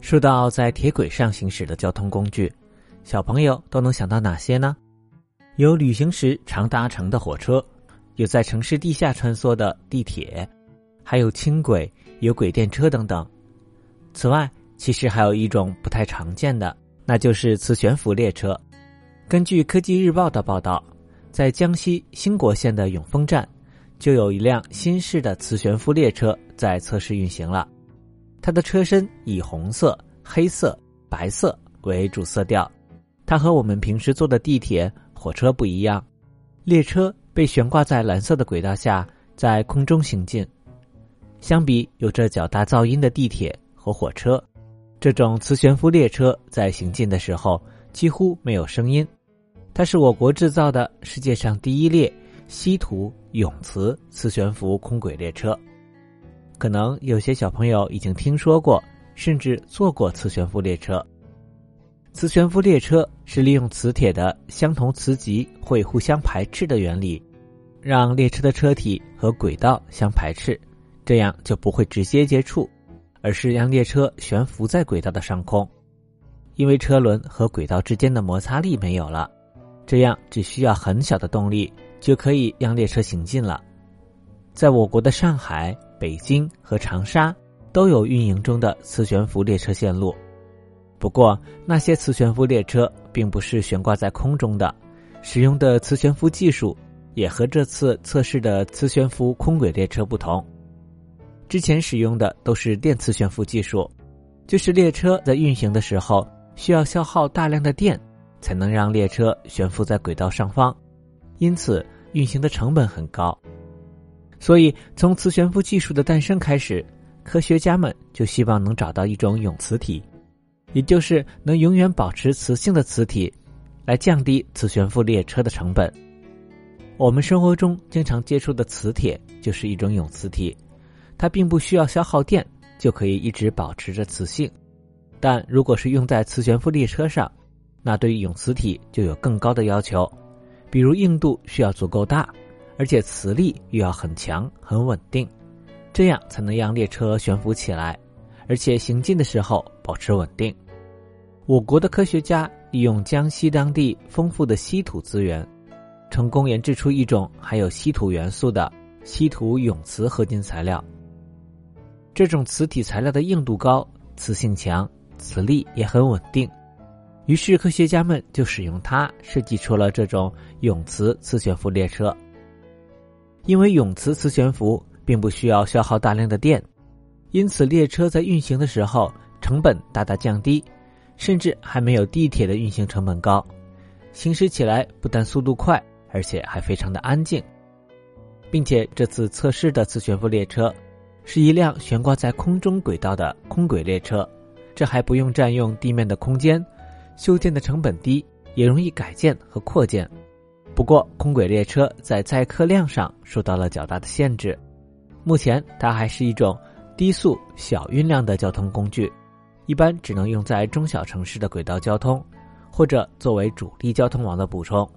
说到在铁轨上行驶的交通工具，小朋友都能想到哪些呢？有旅行时常搭乘的火车，有在城市地下穿梭的地铁，还有轻轨、有轨电车等等。此外，其实还有一种不太常见的，那就是磁悬浮列车。根据科技日报的报道，在江西兴国县的永丰站，就有一辆新式的磁悬浮列车在测试运行了。它的车身以红色、黑色、白色为主色调，它和我们平时坐的地铁、火车不一样。列车被悬挂在蓝色的轨道下，在空中行进。相比有着较大噪音的地铁和火车，这种磁悬浮列车在行进的时候几乎没有声音。它是我国制造的世界上第一列稀土永磁磁悬浮空轨列车。可能有些小朋友已经听说过，甚至坐过磁悬浮列车。磁悬浮列车是利用磁铁的相同磁极会互相排斥的原理，让列车的车体和轨道相排斥，这样就不会直接接触，而是让列车悬浮在轨道的上空。因为车轮和轨道之间的摩擦力没有了，这样只需要很小的动力就可以让列车行进了。在我国的上海。北京和长沙都有运营中的磁悬浮列车线路，不过那些磁悬浮列车并不是悬挂在空中的，使用的磁悬浮技术也和这次测试的磁悬浮空轨列车不同。之前使用的都是电磁悬浮技术，就是列车在运行的时候需要消耗大量的电，才能让列车悬浮在轨道上方，因此运行的成本很高。所以，从磁悬浮技术的诞生开始，科学家们就希望能找到一种永磁体，也就是能永远保持磁性的磁体，来降低磁悬浮列车的成本。我们生活中经常接触的磁铁就是一种永磁体，它并不需要消耗电就可以一直保持着磁性。但如果是用在磁悬浮列车上，那对于永磁体就有更高的要求，比如硬度需要足够大。而且磁力又要很强、很稳定，这样才能让列车悬浮起来，而且行进的时候保持稳定。我国的科学家利用江西当地丰富的稀土资源，成功研制出一种含有稀土元素的稀土永磁合金材料。这种磁体材料的硬度高、磁性强、磁力也很稳定，于是科学家们就使用它设计出了这种永磁磁悬浮列车。因为永磁磁悬浮并不需要消耗大量的电，因此列车在运行的时候成本大大降低，甚至还没有地铁的运行成本高。行驶起来不但速度快，而且还非常的安静。并且这次测试的磁悬浮列车是一辆悬挂在空中轨道的空轨列车，这还不用占用地面的空间，修建的成本低，也容易改建和扩建。不过，空轨列车在载客量上受到了较大的限制。目前，它还是一种低速小运量的交通工具，一般只能用在中小城市的轨道交通，或者作为主力交通网的补充。